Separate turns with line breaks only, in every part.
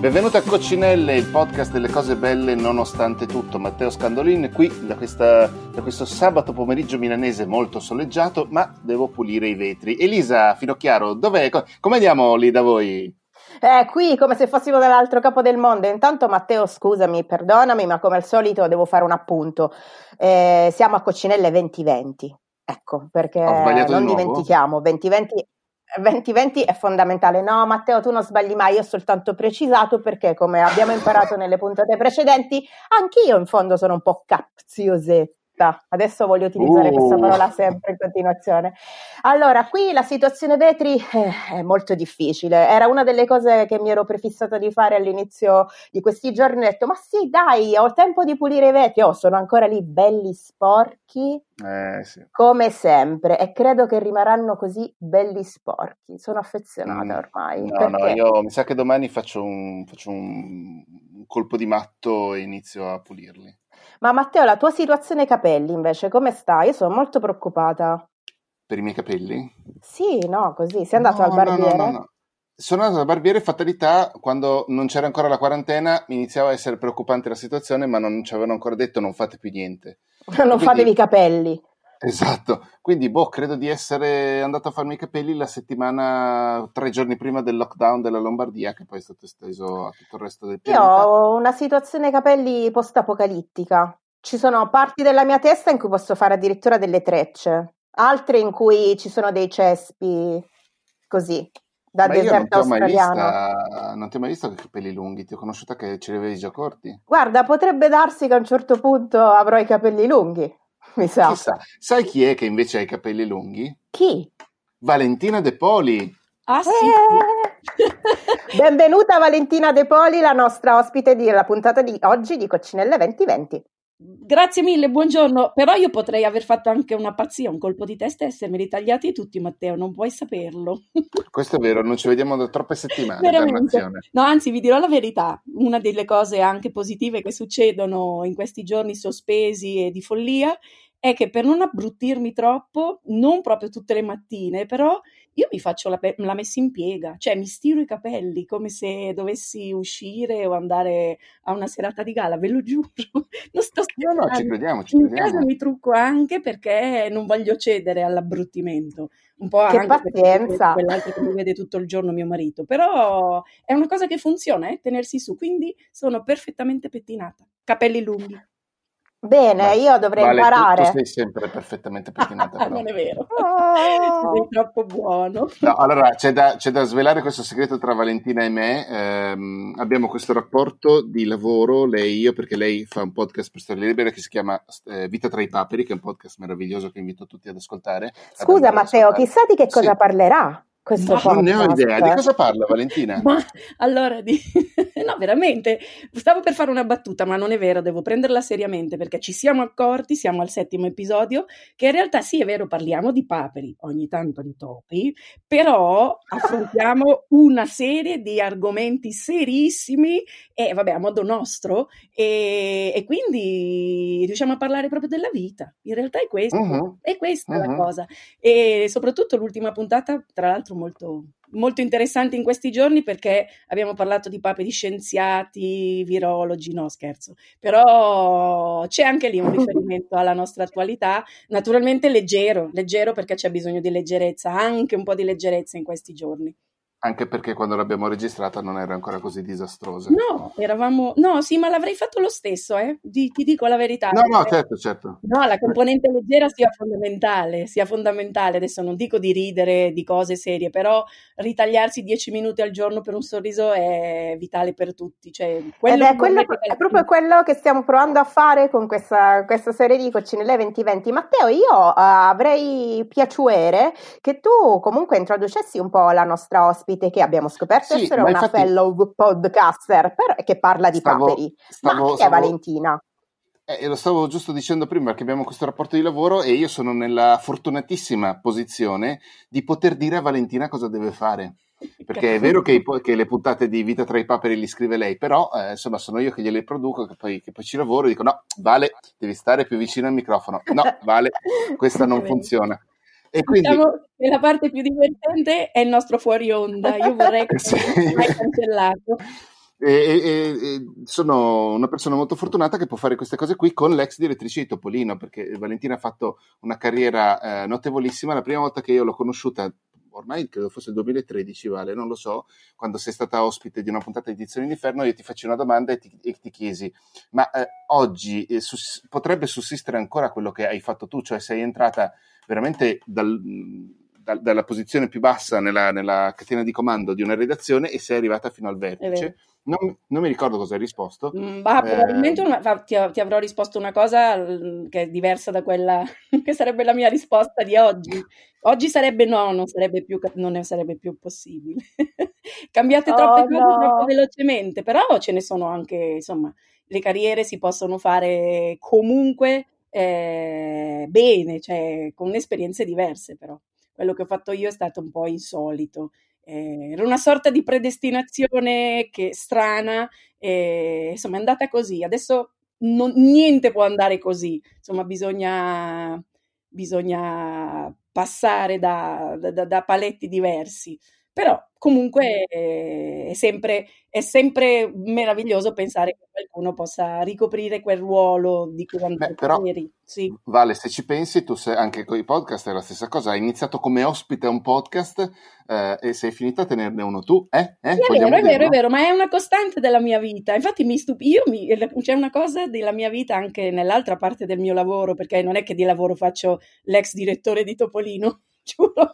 Benvenuto a Coccinelle, il podcast delle cose belle nonostante tutto. Matteo Scandolin qui da, questa, da questo sabato pomeriggio milanese molto soleggiato, ma devo pulire i vetri. Elisa Finocchiaro, dov'è? Come andiamo lì da voi?
Eh, qui come se fossimo dall'altro capo del mondo. Intanto Matteo, scusami, perdonami, ma come al solito devo fare un appunto. Eh, siamo a Coccinelle 2020. Ecco, perché non di dimentichiamo, 2020 2020 è fondamentale. No, Matteo, tu non sbagli mai, io ho soltanto precisato perché, come abbiamo imparato nelle puntate precedenti, anch'io in fondo sono un po' capziosetta fretta. Adesso voglio utilizzare uh. questa parola sempre in continuazione. Allora, qui la situazione vetri eh, è molto difficile. Era una delle cose che mi ero prefissata di fare all'inizio di questi giorni. Ho detto, ma sì, dai, ho tempo di pulire i vetri. Oh, sono ancora lì belli sporchi.
Eh, sì.
Come sempre, e credo che rimarranno così belli sporchi. Sono affezionata mm. ormai.
No, perché? no, io mi sa che domani faccio un, faccio un colpo di matto e inizio a pulirli.
Ma Matteo, la tua situazione capelli invece come sta? Io sono molto preoccupata.
Per i miei capelli?
Sì, no, così. Sei andato no, al barbiere? No, no, no,
Sono andato al barbiere, fatalità, quando non c'era ancora la quarantena, iniziava a essere preoccupante la situazione, ma non ci avevano ancora detto non fate più niente.
non Quindi, fatevi i capelli.
Esatto, quindi boh, credo di essere andato a farmi i capelli la settimana, tre giorni prima del lockdown della Lombardia, che poi è stato esteso a tutto il resto del pianeta.
Io ho una situazione capelli post-apocalittica. Ci sono parti della mia testa in cui posso fare addirittura delle trecce, altre in cui ci sono dei cespi così, da Ma deserto australiano.
Vista, non ti ho mai visto con i capelli lunghi, ti ho conosciuta che ce li avevi già corti.
Guarda, potrebbe darsi che a un certo punto avrò i capelli lunghi. Mi sa.
Chissà. Sai chi è che invece ha i capelli lunghi?
Chi?
Valentina De Poli.
Ah sì. Eh. Benvenuta Valentina De Poli, la nostra ospite della puntata di oggi di Coccinelle 2020.
Grazie mille, buongiorno. Però io potrei aver fatto anche una pazzia, un colpo di testa e essermeli tagliati tutti, Matteo, non puoi saperlo.
Questo è vero, non ci vediamo da troppe settimane.
No, anzi, vi dirò la verità. Una delle cose anche positive che succedono in questi giorni sospesi e di follia è che per non abbruttirmi troppo, non proprio tutte le mattine, però io mi faccio la, pe- la, messa in piega, cioè mi stiro i capelli come se dovessi uscire o andare a una serata di gala, ve lo giuro.
Non sto. No, no, ci crediamo, ci crediamo.
In casa mi trucco anche perché non voglio cedere all'abbruttimento. Un po'
che
anche
pazienza.
quell'altro che mi vede tutto il giorno mio marito, però è una cosa che funziona, eh, tenersi su, quindi sono perfettamente pettinata, capelli lunghi.
Bene, Ma, io dovrei
vale,
imparare.
Tu, tu sei sempre perfettamente pettinata.
non è vero. Oh. Sei troppo buono.
No, allora, c'è da, c'è da, svelare questo segreto tra Valentina e me. Eh, abbiamo questo rapporto di lavoro, lei e io, perché lei fa un podcast per Storia Libera che si chiama eh, Vita tra i paperi, che è un podcast meraviglioso che invito tutti ad ascoltare.
Scusa Matteo, chissà di che cosa sì. parlerà questo
Ma non ne ho idea. Di cosa parla Valentina?
Ma allora, di... no, veramente, stavo per fare una battuta, ma non è vero, devo prenderla seriamente perché ci siamo accorti, siamo al settimo episodio, che in realtà sì, è vero, parliamo di paperi, ogni tanto di topi, però affrontiamo una serie di argomenti serissimi e vabbè, a modo nostro, e, e quindi riusciamo a parlare proprio della vita. In realtà è questo, uh-huh. è questa uh-huh. la cosa. E soprattutto l'ultima puntata, tra l'altro, l'altro molto, molto interessanti in questi giorni perché abbiamo parlato di paperi scienziati, virologi, no scherzo, però c'è anche lì un riferimento alla nostra attualità, naturalmente leggero, leggero perché c'è bisogno di leggerezza, anche un po' di leggerezza in questi giorni.
Anche perché quando l'abbiamo registrata non era ancora così disastrosa.
No, eravamo... No, sì, ma l'avrei fatto lo stesso, eh? Di, ti dico la verità.
No, no, certo, certo.
No, la componente leggera sia fondamentale, sia fondamentale. Adesso non dico di ridere di cose serie, però ritagliarsi dieci minuti al giorno per un sorriso è vitale per tutti. Cioè,
Ed è, quello, è proprio quello che stiamo provando a fare con questa, questa serie di Coccinelle 2020. Matteo, io uh, avrei piacere che tu comunque introducessi un po' la nostra ospite ospite che abbiamo scoperto sì, essere una infatti, fellow podcaster per, che parla di stavo, paperi. Stavo, ma chi stavo, è Valentina?
Eh, lo stavo giusto dicendo prima perché abbiamo questo rapporto di lavoro e io sono nella fortunatissima posizione di poter dire a Valentina cosa deve fare. Perché è vero che, i, che, le puntate di Vita tra i paperi li scrive lei, però eh, insomma sono io che gliele produco, che poi, che poi ci lavoro e dico no, Vale, devi stare più vicino al microfono. No, Vale, questa non funziona.
E quindi... Diciamo che la parte più divertente è il nostro fuori onda. Io vorrei che sì. mai cancellato.
E, e, e, sono una persona molto fortunata che può fare queste cose qui con l'ex direttrice di Topolino, perché Valentina ha fatto una carriera eh, notevolissima. La prima volta che io l'ho conosciuta, ormai credo fosse il 2013, Vale, non lo so, quando sei stata ospite di una puntata di Edizioni d'Inferno, io ti faccio una domanda e ti, ti chiesi, ma eh, oggi eh, sus- potrebbe sussistere ancora quello che hai fatto tu, cioè sei entrata veramente dal, da, dalla posizione più bassa nella, nella, catena di comando di una redazione e sei arrivata fino al vertice. Non, non, mi ricordo cosa hai risposto.
Mm, bah, probabilmente eh, una, ti, ti, avrò risposto una cosa che è diversa da quella che sarebbe la mia risposta di oggi. Oggi sarebbe no, non sarebbe più, non ne sarebbe più possibile. Cambiate troppe oh, cose no. troppo velocemente, però ce ne sono anche, insomma, le carriere si possono fare comunque eh, bene, cioè con esperienze diverse però. Quello che ho fatto io è stato un po' insolito. Eh, era una sorta di predestinazione che strana, eh, insomma è andata così. Adesso non, niente può andare così, insomma bisogna, bisogna passare da, da, da paletti diversi. Però comunque è sempre, è sempre, meraviglioso pensare che qualcuno possa ricoprire quel ruolo di cui
Beh, però, sì. Vale, se ci pensi, tu sei anche con i podcast è la stessa cosa. Hai iniziato come ospite a un podcast eh, e sei finita a tenerne uno tu, eh? eh?
Sì, è vero, è vero, è vero, ma è una costante della mia vita. Infatti mi stupisco, c'è una cosa della mia vita anche nell'altra parte del mio lavoro, perché non è che di lavoro faccio l'ex direttore di Topolino giuro.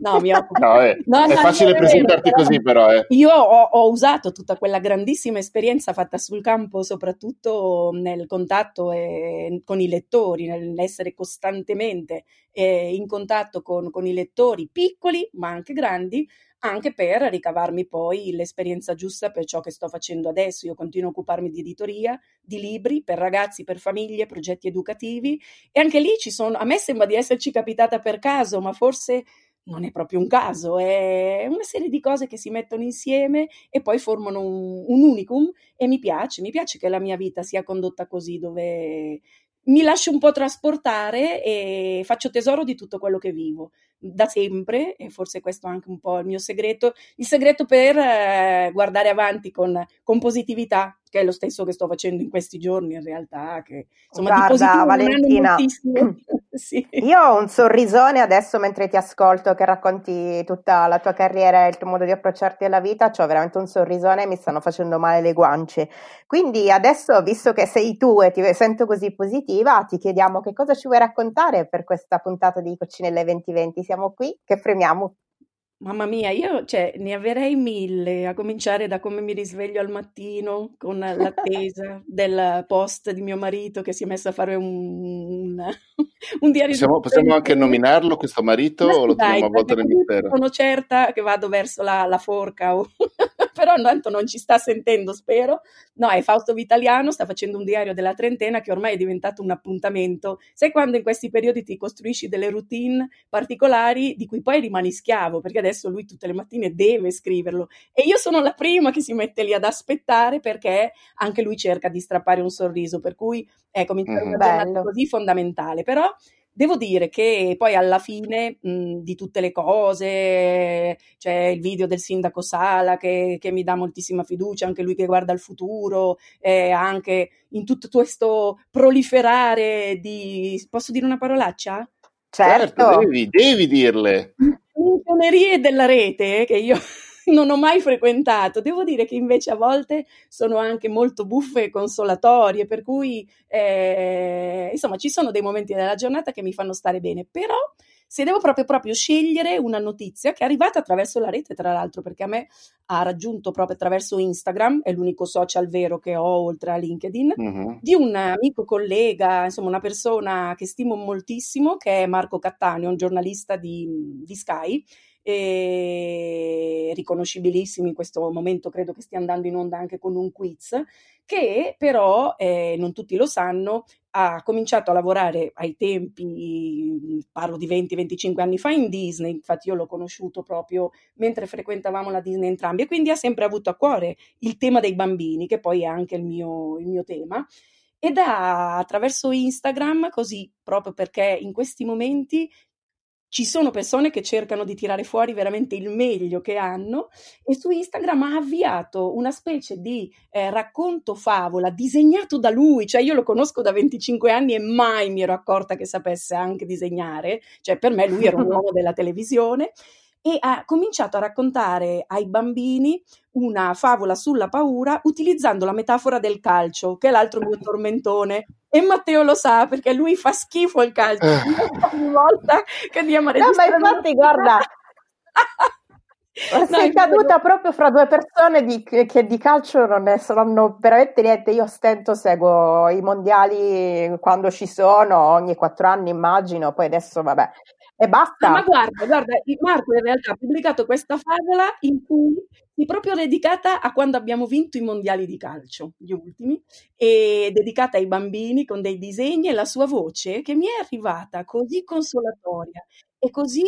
No, mi occupo.
No, è, no, è no, facile presentarti vero, così, però. Eh.
Io ho, ho, usato tutta quella grandissima esperienza fatta sul campo, soprattutto nel contatto eh, con i lettori, nell'essere costantemente eh, in contatto con, con i lettori piccoli, ma anche grandi, anche per ricavarmi poi l'esperienza giusta per ciò che sto facendo adesso. Io continuo a occuparmi di editoria, di libri per ragazzi, per famiglie, progetti educativi e anche lì ci sono, a me sembra di esserci capitata per caso, ma forse non è proprio un caso, è una serie di cose che si mettono insieme e poi formano un, un unicum e mi piace, mi piace che la mia vita sia condotta così, dove mi lascio un po' trasportare e faccio tesoro di tutto quello che vivo da sempre, e forse questo è anche un po' il mio segreto, il segreto per eh, guardare avanti con, con, positività, che è lo stesso che sto facendo in questi giorni in realtà, che insomma
Guarda, Valentina, sì. io ho un sorrisone adesso mentre ti ascolto che racconti tutta la tua carriera e il tuo modo di approcciarti alla vita, ho veramente un sorrisone e mi stanno facendo male le guance. Quindi adesso, visto che sei tu e ti sento così positiva, ti chiediamo che cosa ci vuoi raccontare per questa puntata di Coccinelle 2020 siamo qui che premiamo.
Mamma mia, io cioè, ne avrei mille, a cominciare da come mi risveglio al mattino con l'attesa del post di mio marito che si è messo a fare un, un, un diario.
Possiamo, possiamo anche nominarlo questo marito Ma o lo teniamo a volta nel mistero?
Sono certa che vado verso la, la forca, o... però intanto non ci sta sentendo, spero. No, è Fausto Vitaliano, sta facendo un diario della trentena che ormai è diventato un appuntamento. Sai quando in questi periodi ti costruisci delle routine particolari di cui poi rimani schiavo, perché adesso lui tutte le mattine deve scriverlo. E io sono la prima che si mette lì ad aspettare perché anche lui cerca di strappare un sorriso, per cui ecco, mi una giornata così fondamentale, però Devo dire che poi alla fine mh, di tutte le cose c'è il video del sindaco Sala che, che, mi dà moltissima fiducia, anche lui che guarda il futuro, eh, anche in tutto questo proliferare di... Posso dire una parolaccia?
Certo, certo devi, devi dirle.
Infonerie della rete che io non ho mai frequentato. Devo dire che invece a volte sono anche molto buffe e consolatorie, per cui eh, insomma ci sono dei momenti della giornata che mi fanno stare bene, però se devo proprio, proprio scegliere una notizia che è arrivata attraverso la rete, tra l'altro, perché a me ha raggiunto proprio attraverso Instagram, è l'unico social vero che ho oltre a LinkedIn, uh-huh. di un amico collega, insomma una persona che stimo moltissimo, che è Marco Cattaneo, un giornalista di, di Sky, eh, riconoscibilissimi in questo momento, credo che stia andando in onda anche con un quiz, che però, eh, non tutti lo sanno, ha cominciato a lavorare ai tempi, parlo di 20-25 anni fa, in Disney, infatti io l'ho conosciuto proprio mentre frequentavamo la Disney entrambi e quindi ha sempre avuto a cuore il tema dei bambini, che poi è anche il mio, il mio tema. Ed ha attraverso Instagram, così proprio perché in questi momenti ci sono persone che cercano di tirare fuori veramente il meglio che hanno e su Instagram ha avviato una specie di eh, racconto favola disegnato da lui, cioè io lo conosco da 25 anni e mai mi ero accorta che sapesse anche disegnare, cioè per me lui era un uomo della televisione e ha cominciato a raccontare ai bambini una favola sulla paura utilizzando la metafora del calcio, che è l'altro mio tormentone. E Matteo lo sa perché lui fa schifo il calcio. Eh. Ogni volta che andiamo a
registrare. No, ma infatti, guarda. Sei no, caduta proprio fra due persone di, che di calcio non ne sanno veramente niente. Io stento, seguo i mondiali quando ci sono, ogni quattro anni immagino, poi adesso vabbè, e basta.
No, ma guarda, guarda, Marco in realtà ha pubblicato questa favola in cui è proprio dedicata a quando abbiamo vinto i mondiali di calcio, gli ultimi, e dedicata ai bambini con dei disegni e la sua voce che mi è arrivata così consolatoria e così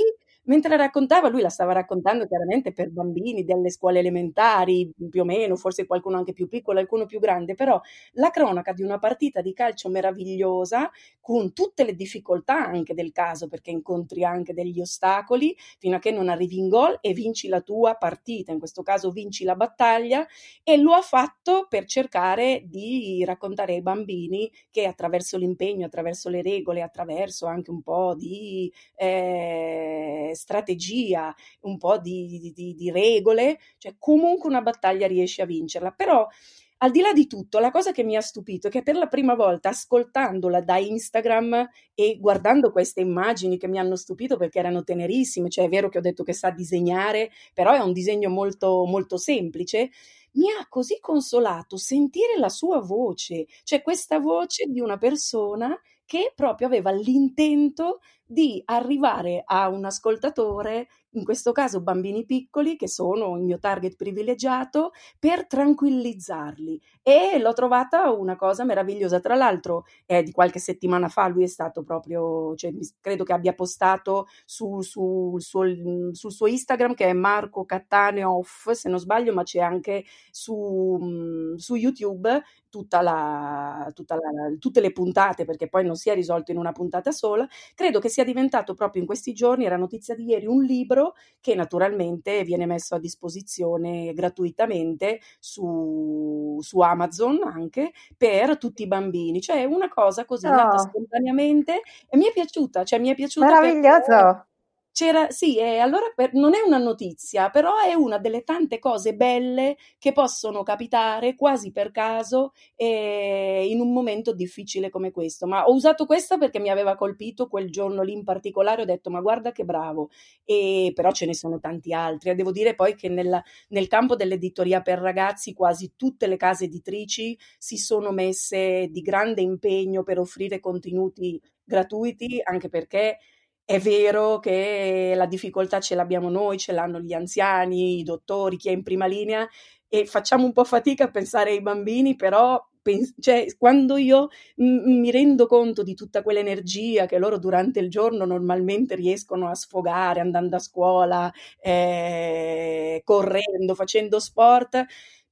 mentre raccontava, lui la stava raccontando chiaramente per bambini delle scuole elementari, più o meno, forse qualcuno anche più piccolo, qualcuno più grande, però la cronaca di una partita di calcio meravigliosa, con tutte le difficoltà anche del caso, perché incontri anche degli ostacoli, fino a che non arrivi in gol e vinci la tua partita, in questo caso vinci la battaglia, e lo ha fatto per cercare di raccontare ai bambini che attraverso l'impegno, attraverso le regole, attraverso anche un po' di... Eh, strategia, un po' di, di, di regole, cioè comunque una battaglia riesci a vincerla. Però al di là di tutto, la cosa che mi ha stupito è che per la prima volta, ascoltandola da Instagram e guardando queste immagini che mi hanno stupito perché erano tenerissime, cioè è vero che ho detto che sa disegnare, però è un disegno molto, molto semplice, mi ha così consolato sentire la sua voce, cioè questa voce di una persona che proprio aveva l'intento di arrivare a un ascoltatore, in questo caso bambini piccoli, che sono il mio target privilegiato, per tranquillizzarli. E l'ho trovata una cosa meravigliosa. Tra l'altro, eh, di qualche settimana fa lui è stato proprio, cioè, credo che abbia postato su, su, sul, sul suo Instagram, che è Marco Cattane se non sbaglio, ma c'è anche su, su YouTube tutta la, tutta la, tutte le puntate, perché poi non si è risolto in una puntata sola. Credo che sia sia diventato proprio in questi giorni, era notizia di ieri, un libro che naturalmente viene messo a disposizione gratuitamente su, su Amazon anche per tutti i bambini. Cioè una cosa così oh. nata spontaneamente e mi è piaciuta, cioè mi è piaciuta.
Meraviglioso!
C'era, sì, e allora per, non è una notizia, però è una delle tante cose belle che possono capitare quasi per caso eh, in un momento difficile come questo. Ma ho usato questa perché mi aveva colpito quel giorno lì in particolare, ho detto ma guarda che bravo, e, però ce ne sono tanti altri. E devo dire poi che nella, nel campo dell'editoria per ragazzi quasi tutte le case editrici si sono messe di grande impegno per offrire contenuti gratuiti, anche perché è vero che la difficoltà ce l'abbiamo noi, ce l'hanno gli anziani, i dottori, chi è in prima linea e facciamo un po' fatica a pensare ai bambini, però cioè, quando io m- mi rendo conto di tutta quell'energia che loro durante il giorno normalmente riescono a sfogare andando a scuola, eh, correndo, facendo sport,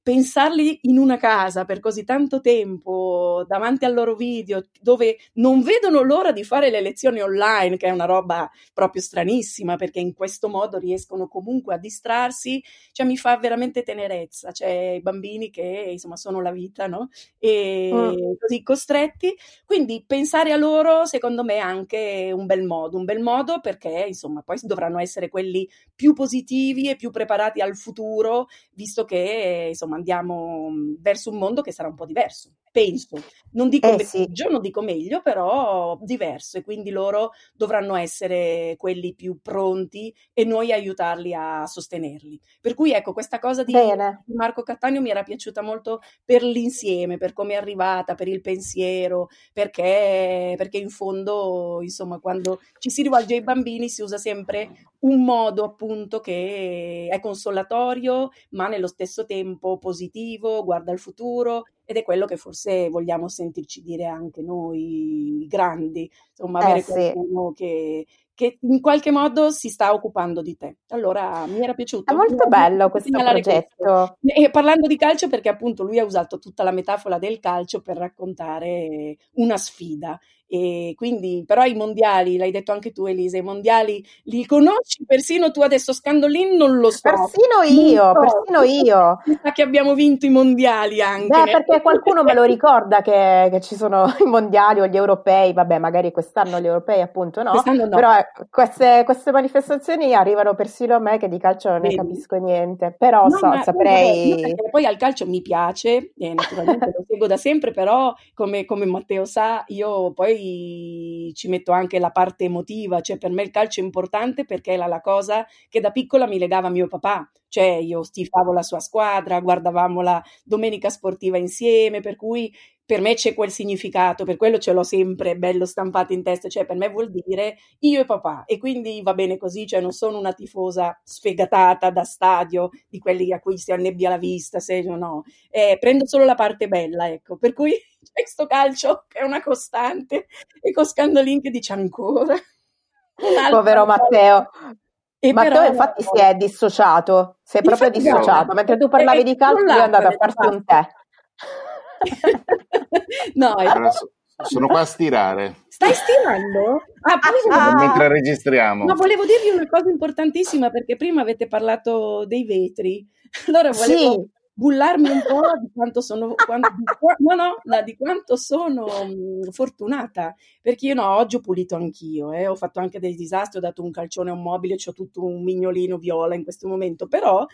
pensarli in una casa per così tanto tempo davanti al loro video dove non vedono l'ora di fare le lezioni online, che è una roba proprio stranissima perché in questo modo riescono comunque a distrarsi, cioè mi fa veramente tenerezza, cioè i bambini che insomma sono la vita, no? E mm. così costretti, quindi pensare a loro secondo me è anche un bel modo, un bel modo perché insomma poi dovranno essere quelli più positivi e più preparati al futuro, visto che insomma andiamo verso un mondo che sarà un po' diverso penso. Non dico eh, sì. peggio, non dico meglio, però diverso e quindi loro dovranno essere quelli più pronti e noi aiutarli a sostenerli. Per cui ecco, questa cosa di Bene. Marco Cattaneo mi era piaciuta molto per l'insieme, per come è arrivata, per il pensiero, perché, perché in fondo, insomma, quando ci si rivolge ai bambini si usa sempre un modo appunto che è consolatorio, ma nello stesso tempo positivo, guarda al futuro ed è quello che forse vogliamo sentirci dire anche noi grandi, insomma, avere eh, qualcuno sì. che, che in qualche modo si sta occupando di te. Allora mi era piaciuto.
È molto bello questo progetto. Questo.
E parlando di calcio, perché appunto lui ha usato tutta la metafora del calcio per raccontare una sfida e quindi, però i mondiali, l'hai detto anche tu Elisa, i mondiali li conosci persino tu adesso Scandolin non lo so.
Persino io, so. persino io.
Sa che abbiamo vinto i mondiali anche.
Beh, perché qualcuno me lo ricorda che, che, ci sono i mondiali o gli europei, vabbè magari quest'anno gli europei appunto no, no. però eh, queste, queste, manifestazioni arrivano persino a me che di calcio non ne capisco niente, però no, so, saprei...
Poi al calcio mi piace, e naturalmente lo seguo da sempre, però come, come Matteo sa io poi poi ci metto anche la parte emotiva, cioè per me il calcio è importante perché era la cosa che da piccola mi legava mio papà, cioè io stifavo la sua squadra, guardavamo la domenica sportiva insieme, per cui per me c'è quel significato, per quello ce l'ho sempre bello stampato in testa, cioè per me vuol dire io e papà e quindi va bene così, cioè non sono una tifosa sfegatata da stadio di quelli a cui si annebbia la vista, se no, eh, prendo solo la parte bella, ecco, per cui c'è questo calcio che è una costante e con Scandolin che dice ancora.
Povero Matteo. E Matteo infatti si è dissociato, si è proprio dissociato, mentre tu parlavi di calcio lui è andato a farsi un tè.
No, allora, sono qua a stirare.
Stai stirando?
Ah, ah, mentre registriamo.
Ma volevo dirvi una cosa importantissima perché prima avete parlato dei vetri. Allora volevo sì bullarmi un po' di quanto sono, quanto, di, no, no, di quanto sono mh, fortunata, perché io no, oggi ho pulito anch'io, eh, ho fatto anche dei disastri, ho dato un calcione a un mobile, ho tutto un mignolino viola in questo momento, però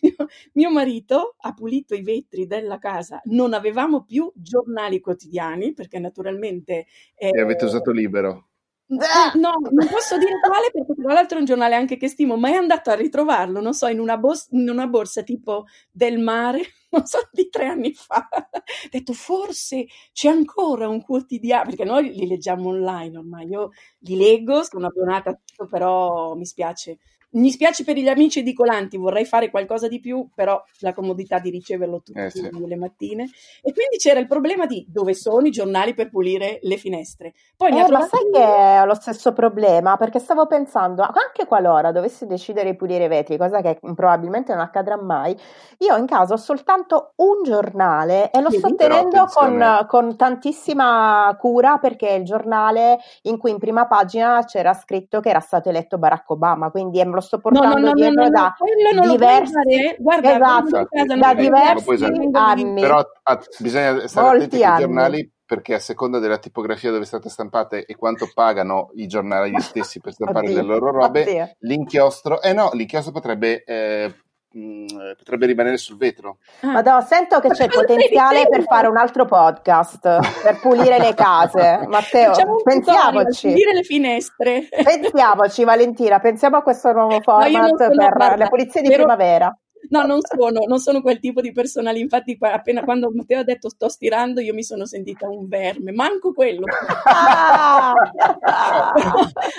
mio, mio marito ha pulito i vetri della casa, non avevamo più giornali quotidiani, perché naturalmente...
Eh, e avete usato libero?
No, non posso dire quale perché tra l'altro è un giornale anche che stimo, ma è andato a ritrovarlo, non so, in una, bos- in una borsa tipo del mare, non so, di tre anni fa. Ho detto, forse c'è ancora un quotidiano, perché noi li leggiamo online ormai, io li leggo, sono abbonata, però mi spiace mi spiace per gli amici edicolanti, vorrei fare qualcosa di più, però la comodità di riceverlo tutte eh, sì. le mattine. E quindi c'era il problema di dove sono i giornali per pulire le finestre.
Poi eh, ma sai che è lo stesso problema? Perché stavo pensando, anche qualora dovessi decidere di pulire i vetri, cosa che probabilmente non accadrà mai, io in casa ho soltanto un giornale e lo sì, sto tenendo con, con tantissima cura perché è il giornale in cui in prima pagina c'era scritto che era stato eletto Barack Obama, quindi è lo sto portando no, no, dietro no, da diversi, guarda, esatto, da diversi anni.
Però a, bisogna stare Molti attenti ai giornali perché a seconda della tipografia dove state stampate e quanto pagano i giornali stessi per stampare oddio, le loro robe, oddio. l'inchiostro, eh no, l'inchiostro potrebbe eh, Mm, potrebbe rimanere sul vetro.
Ah. Madonna, sento che c'è potenziale per fare un altro podcast per pulire le case. Matteo, pensiamoci.
Pulire le finestre.
Pensiamoci, Valentina, pensiamo a questo nuovo format no, per la pulizia di primavera.
No, non sono, non sono quel tipo di persona lì. Infatti, appena quando Matteo ha detto sto stirando, io mi sono sentita un verme, manco quello. Ah!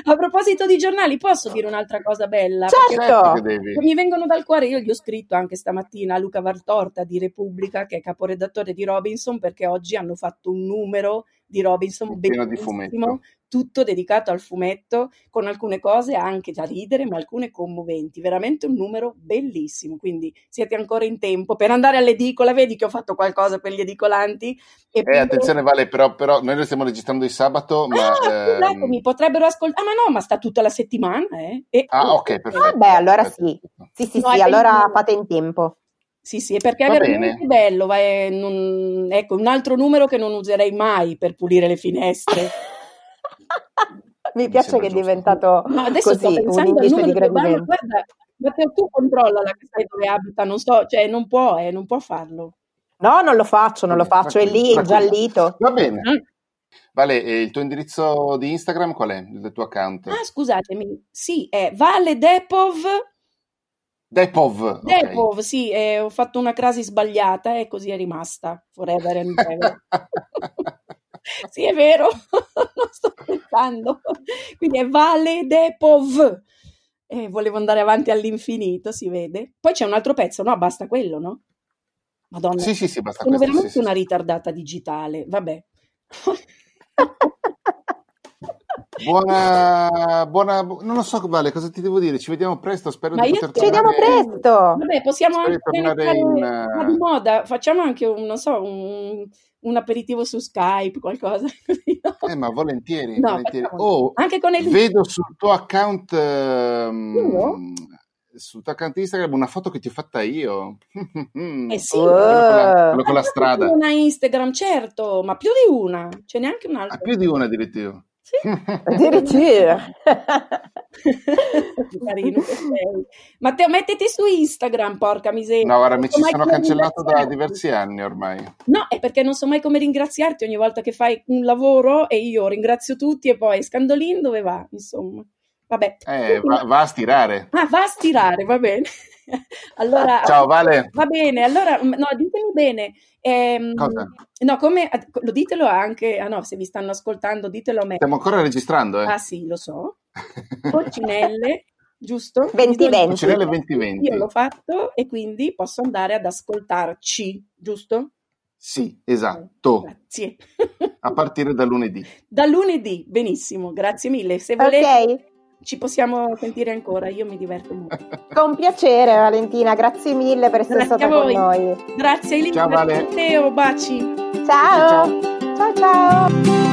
a proposito di giornali, posso dire un'altra cosa bella?
Certo!
Mi vengono dal cuore, io gli ho scritto anche stamattina a Luca Vartorta di Repubblica, che è caporedattore di Robinson, perché oggi hanno fatto un numero di Robinson,
pieno di fumetto
tutto dedicato al fumetto, con alcune cose anche da ridere, ma alcune commoventi. Veramente un numero bellissimo. Quindi siete ancora in tempo per andare all'edicola. Vedi che ho fatto qualcosa per gli edicolanti.
E eh, attenzione, Vale, però, però, noi lo stiamo registrando di sabato. Ma,
ah, ehm... mi potrebbero ascoltare. Ah, ma no, ma sta tutta la settimana. Eh? E...
Ah, ok, perfetto.
Ah, beh, allora sì. Sì, sì, no, sì, allora fate in tempo.
Sì, sì, perché Va è veramente bene. bello. Vai, non... ecco, un altro numero che non userei mai per pulire le finestre.
Mi piace che è diventato no, adesso così, un indice di gradimento.
Guarda, Matteo, tu controlla la che sai dove abita, non so, cioè non può, eh, non può farlo.
No, non lo faccio, non lo faccio, è lì, giallito.
Va bene. Mm. Vale, il tuo indirizzo di Instagram qual è? Il tuo account?
Ah, scusatemi, sì, è Vale Depov.
Depov.
Depov, okay. sì, eh, ho fatto una crasi sbagliata e così è rimasta, forever and ever. sì, è vero, non sto pensando. Quindi è Vale de Pov. E volevo andare avanti all'infinito, si vede. Poi c'è un altro pezzo, no? Basta quello, no? Madonna.
Sì, sì, sì, basta
Sono
questo,
veramente
sì,
una sì. ritardata digitale, vabbè.
Buona, buona, non lo so, Vale, cosa ti devo dire? Ci vediamo presto. Spero
Ma
di poter
Ci vediamo presto.
Vabbè, possiamo anche fare in... Uh... di moda. Facciamo anche un, non so, un, un aperitivo su Skype, qualcosa così.
No? Eh, ma volentieri. No, volentieri. Oh,
anche con il...
Vedo sul tuo account. Um, sul tuo account Instagram una foto che ti ho fatta io.
Eh sì,
quello, con la, quello con la strada.
Una Instagram, certo, ma più di una, ce n'è anche un'altra.
Ah, più di una addirittura.
Sì. Addirittura.
Carino Matteo, mettiti su Instagram, porca miseria.
No, guarda, mi ci sono cancellato da diversi anni ormai.
No, è perché non so mai come ringraziarti ogni volta che fai un lavoro e io ringrazio tutti e poi Scandolin dove va, insomma. Vabbè.
Eh, va, va a stirare.
Ah, va a stirare, va bene. allora,
Ciao Vale.
Va bene, allora, no, ditemi bene.
Ehm, Cosa?
No, come, lo ditelo anche, ah no, se vi stanno ascoltando, ditelo a me.
Stiamo ancora registrando, eh?
Ah sì, lo so. Coccinelle, giusto?
2020.
Coccinelle 2020.
Io l'ho fatto e quindi posso andare ad ascoltarci, giusto?
Sì, esatto.
Grazie.
a partire da lunedì.
Da lunedì, benissimo, grazie mille. Se volete... Okay ci possiamo sentire ancora, io mi diverto molto.
Con piacere Valentina, grazie mille per essere grazie stata con noi.
Grazie Elisa, ciao Vale. Matteo, baci.
Ciao. ciao. ciao. ciao.